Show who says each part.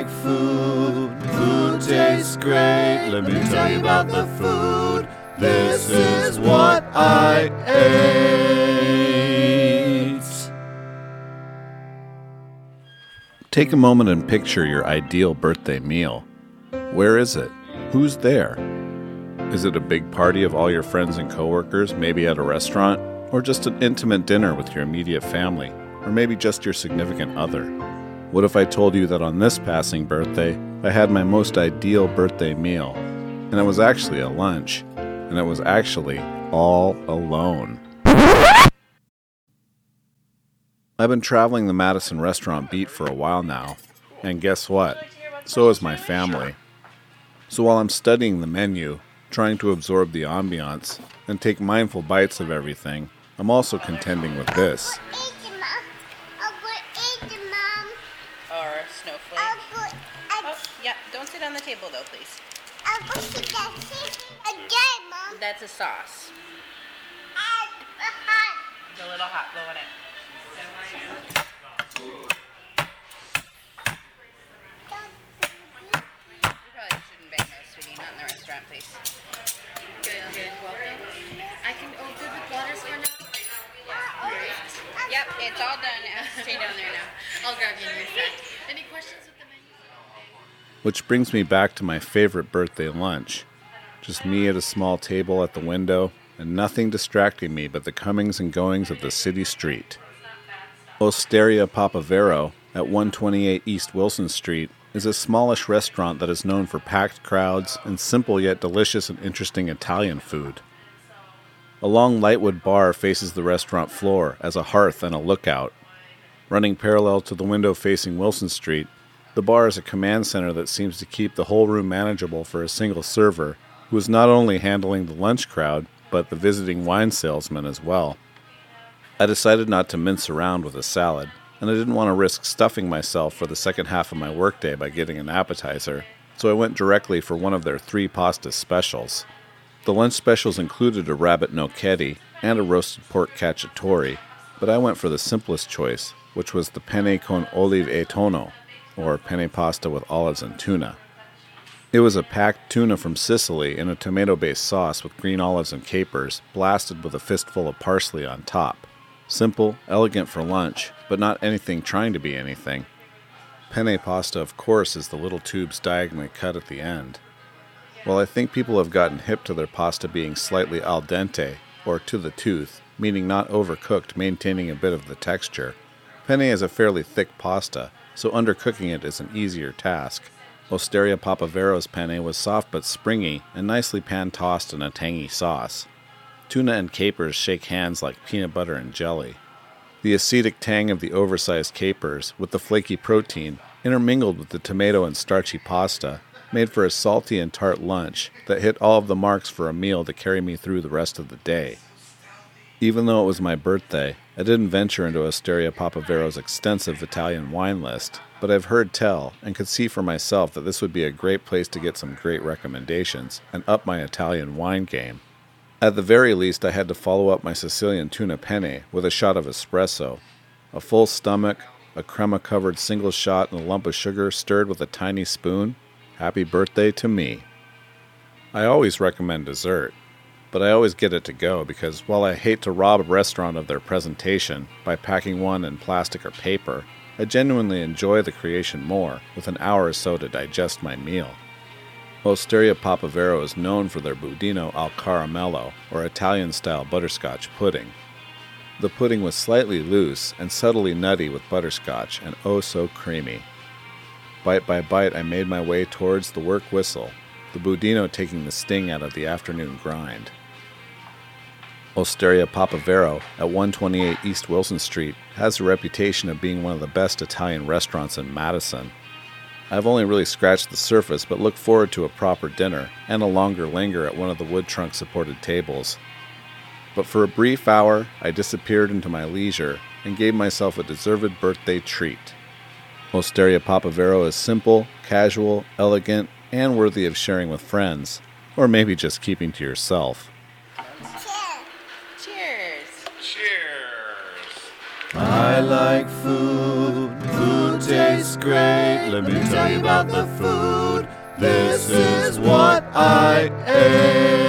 Speaker 1: like food. Food tastes great. Let me tell you about the food. This is what I ate.
Speaker 2: Take a moment and picture your ideal birthday meal. Where is it? Who's there? Is it a big party of all your friends and coworkers, maybe at a restaurant, or just an intimate dinner with your immediate family, or maybe just your significant other? What if I told you that on this passing birthday, I had my most ideal birthday meal, and it was actually a lunch, and it was actually all alone? I've been traveling the Madison restaurant beat for a while now, and guess what? So is my family. So while I'm studying the menu, trying to absorb the ambiance, and take mindful bites of everything, I'm also contending with this.
Speaker 3: Or snowflake. Oh, yeah. Don't sit on the table though, please. That's a sauce. It's a little hot. Blow on it. You probably shouldn't bang those, sweetie. Not in the restaurant, please. Good, good. Welcome. I can. Oh, good with waters for now. Yep, it's all done. Stay down there now. I'll grab you in sec. Any questions with the menu?
Speaker 2: Which brings me back to my favorite birthday lunch. Just me at a small table at the window, and nothing distracting me but the comings and goings of the city street. Osteria Papavero at 128 East Wilson Street is a smallish restaurant that is known for packed crowds and simple yet delicious and interesting Italian food. A long lightwood bar faces the restaurant floor as a hearth and a lookout. Running parallel to the window facing Wilson Street, the bar is a command center that seems to keep the whole room manageable for a single server, who is not only handling the lunch crowd, but the visiting wine salesman as well. I decided not to mince around with a salad, and I didn't want to risk stuffing myself for the second half of my workday by getting an appetizer, so I went directly for one of their three pasta specials. The lunch specials included a rabbit gnocchetti and a roasted pork cacciatore, but I went for the simplest choice, which was the penne con olive e tonno, or penne pasta with olives and tuna. It was a packed tuna from Sicily in a tomato based sauce with green olives and capers, blasted with a fistful of parsley on top. Simple, elegant for lunch, but not anything trying to be anything. Penne pasta, of course, is the little tubes diagonally cut at the end. While I think people have gotten hip to their pasta being slightly al dente, or to the tooth, meaning not overcooked, maintaining a bit of the texture, penne is a fairly thick pasta, so undercooking it is an easier task. Osteria Papavero's penne was soft but springy and nicely pan tossed in a tangy sauce. Tuna and capers shake hands like peanut butter and jelly. The acetic tang of the oversized capers, with the flaky protein, intermingled with the tomato and starchy pasta, made for a salty and tart lunch that hit all of the marks for a meal to carry me through the rest of the day. Even though it was my birthday, I didn't venture into Osteria Papavero's extensive Italian wine list, but I've heard tell and could see for myself that this would be a great place to get some great recommendations and up my Italian wine game. At the very least, I had to follow up my Sicilian tuna penne with a shot of espresso. A full stomach, a crema covered single shot, and a lump of sugar stirred with a tiny spoon. Happy birthday to me. I always recommend dessert, but I always get it to go because while I hate to rob a restaurant of their presentation by packing one in plastic or paper, I genuinely enjoy the creation more with an hour or so to digest my meal. Osteria Papavero is known for their budino al caramello, or Italian style butterscotch pudding. The pudding was slightly loose and subtly nutty with butterscotch and oh so creamy. Bite by bite, I made my way towards the work whistle, the budino taking the sting out of the afternoon grind. Osteria Papavero at 128 East Wilson Street has a reputation of being one of the best Italian restaurants in Madison. I've only really scratched the surface, but look forward to a proper dinner and a longer linger at one of the wood trunk supported tables. But for a brief hour, I disappeared into my leisure and gave myself a deserved birthday treat. Osteria Papavero is simple, casual, elegant, and worthy of sharing with friends, or maybe just keeping to yourself. Cheers!
Speaker 3: Cheers.
Speaker 1: I like food. Food
Speaker 2: tastes great. Let me tell you about the food. This is what I ate.